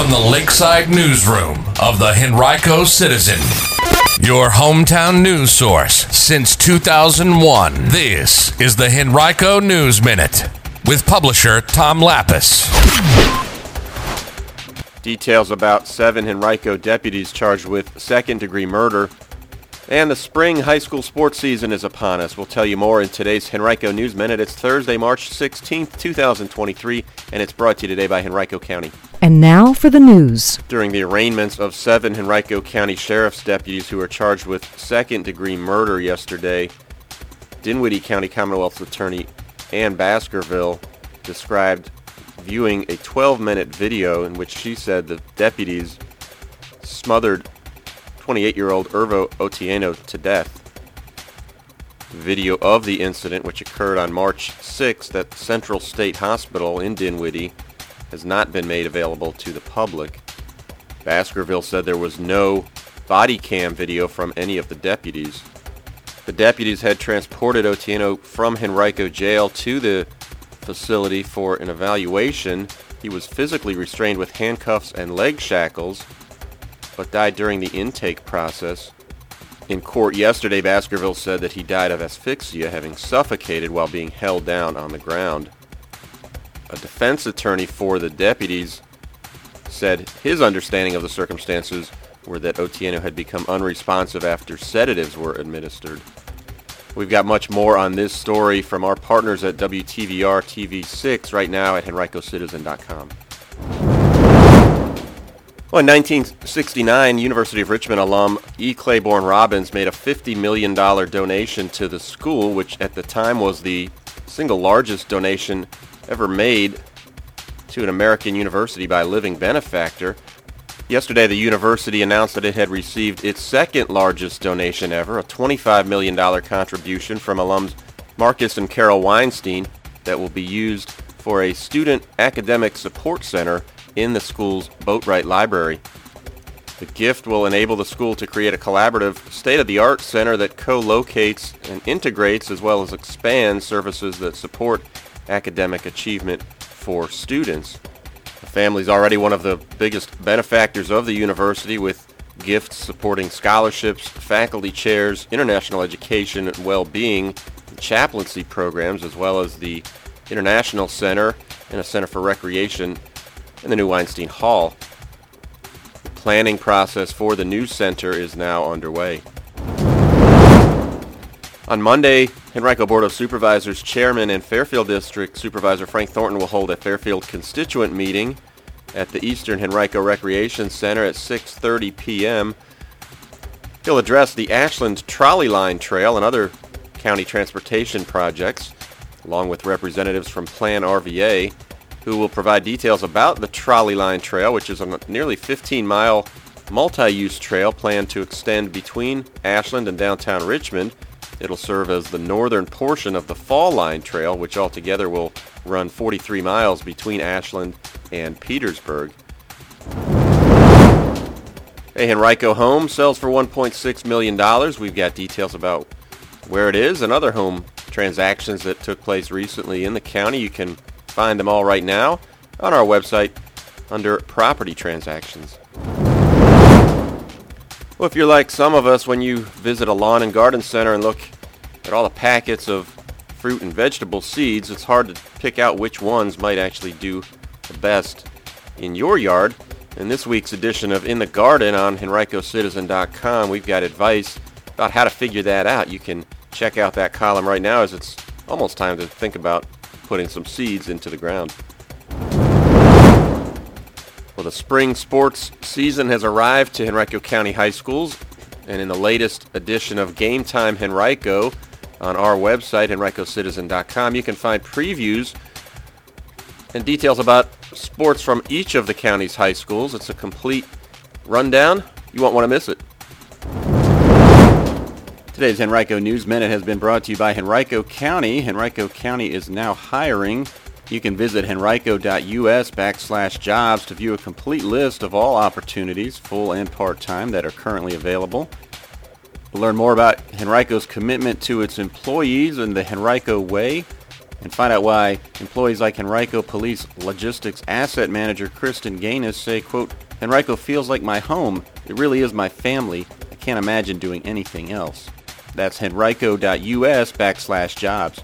from the Lakeside Newsroom of the Henrico Citizen, your hometown news source since 2001. This is the Henrico News Minute with publisher Tom Lappas. Details about seven Henrico deputies charged with second-degree murder. And the spring high school sports season is upon us. We'll tell you more in today's Henrico News Minute. It's Thursday, March 16th, 2023, and it's brought to you today by Henrico County. And now for the news. During the arraignments of seven Henrico County Sheriff's deputies who were charged with second-degree murder yesterday, Dinwiddie County Commonwealth's Attorney Ann Baskerville described viewing a 12-minute video in which she said the deputies smothered 28-year-old Irvo Otieno to death. Video of the incident, which occurred on March 6th at Central State Hospital in Dinwiddie, has not been made available to the public. Baskerville said there was no body cam video from any of the deputies. The deputies had transported Otieno from Henrico Jail to the facility for an evaluation. He was physically restrained with handcuffs and leg shackles but died during the intake process. In court yesterday, Baskerville said that he died of asphyxia, having suffocated while being held down on the ground. A defense attorney for the deputies said his understanding of the circumstances were that Otieno had become unresponsive after sedatives were administered. We've got much more on this story from our partners at WTVR TV6 right now at henricocitizen.com. Well, in 1969, University of Richmond alum E. Claiborne Robins made a $50 million donation to the school, which at the time was the single largest donation ever made to an American university by a living benefactor. Yesterday, the university announced that it had received its second largest donation ever, a $25 million contribution from alums Marcus and Carole Weinstein that will be used for a student academic support center in the school's Boatwright Library. The gift will enable the school to create a collaborative state-of-the-art center that co-locates and integrates as well as expands services that support academic achievement for students. The family is already one of the biggest benefactors of the university with gifts supporting scholarships, faculty chairs, international education and well-being, chaplaincy programs, as well as the International Center and a Center for Recreation in the new Weinstein Hall. The planning process for the new center is now underway. On Monday, Henrico Board of Supervisors Chairman and Fairfield District Supervisor Frank Thornton will hold a Fairfield constituent meeting at the Eastern Henrico Recreation Center at 6.30 p.m. He'll address the Ashland Trolley Line Trail and other county transportation projects, along with representatives from Plan RVA who will provide details about the Trolley Line Trail, which is a nearly 15-mile multi-use trail planned to extend between Ashland and downtown Richmond. It'll serve as the northern portion of the Fall Line Trail, which altogether will run 43 miles between Ashland and Petersburg. A Henrico home sells for $1.6 million. We've got details about where it is and other home transactions that took place recently in the county. You can find them all right now on our website under property transactions. Well, if you're like some of us when you visit a lawn and garden center and look at all the packets of fruit and vegetable seeds, it's hard to pick out which ones might actually do the best in your yard. In this week's edition of In the Garden on HenricoCitizen.com, we've got advice about how to figure that out. You can check out that column right now as it's almost time to think about putting some seeds into the ground. Well, the spring sports season has arrived to Henrico County High Schools, and in the latest edition of Game Time Henrico on our website, henricocitizen.com, you can find previews and details about sports from each of the county's high schools. It's a complete rundown. You won't want to miss it. Today's Henrico News Minute has been brought to you by Henrico County. Henrico County is now hiring. You can visit henrico.us backslash jobs to view a complete list of all opportunities, full and part-time, that are currently available. Learn more about Henrico's commitment to its employees and the Henrico Way And find out why employees like Henrico Police Logistics Asset Manager Kristen Gaines say, quote, Henrico feels like my home. It really is my family. I can't imagine doing anything else. That's henrico.us backslash jobs.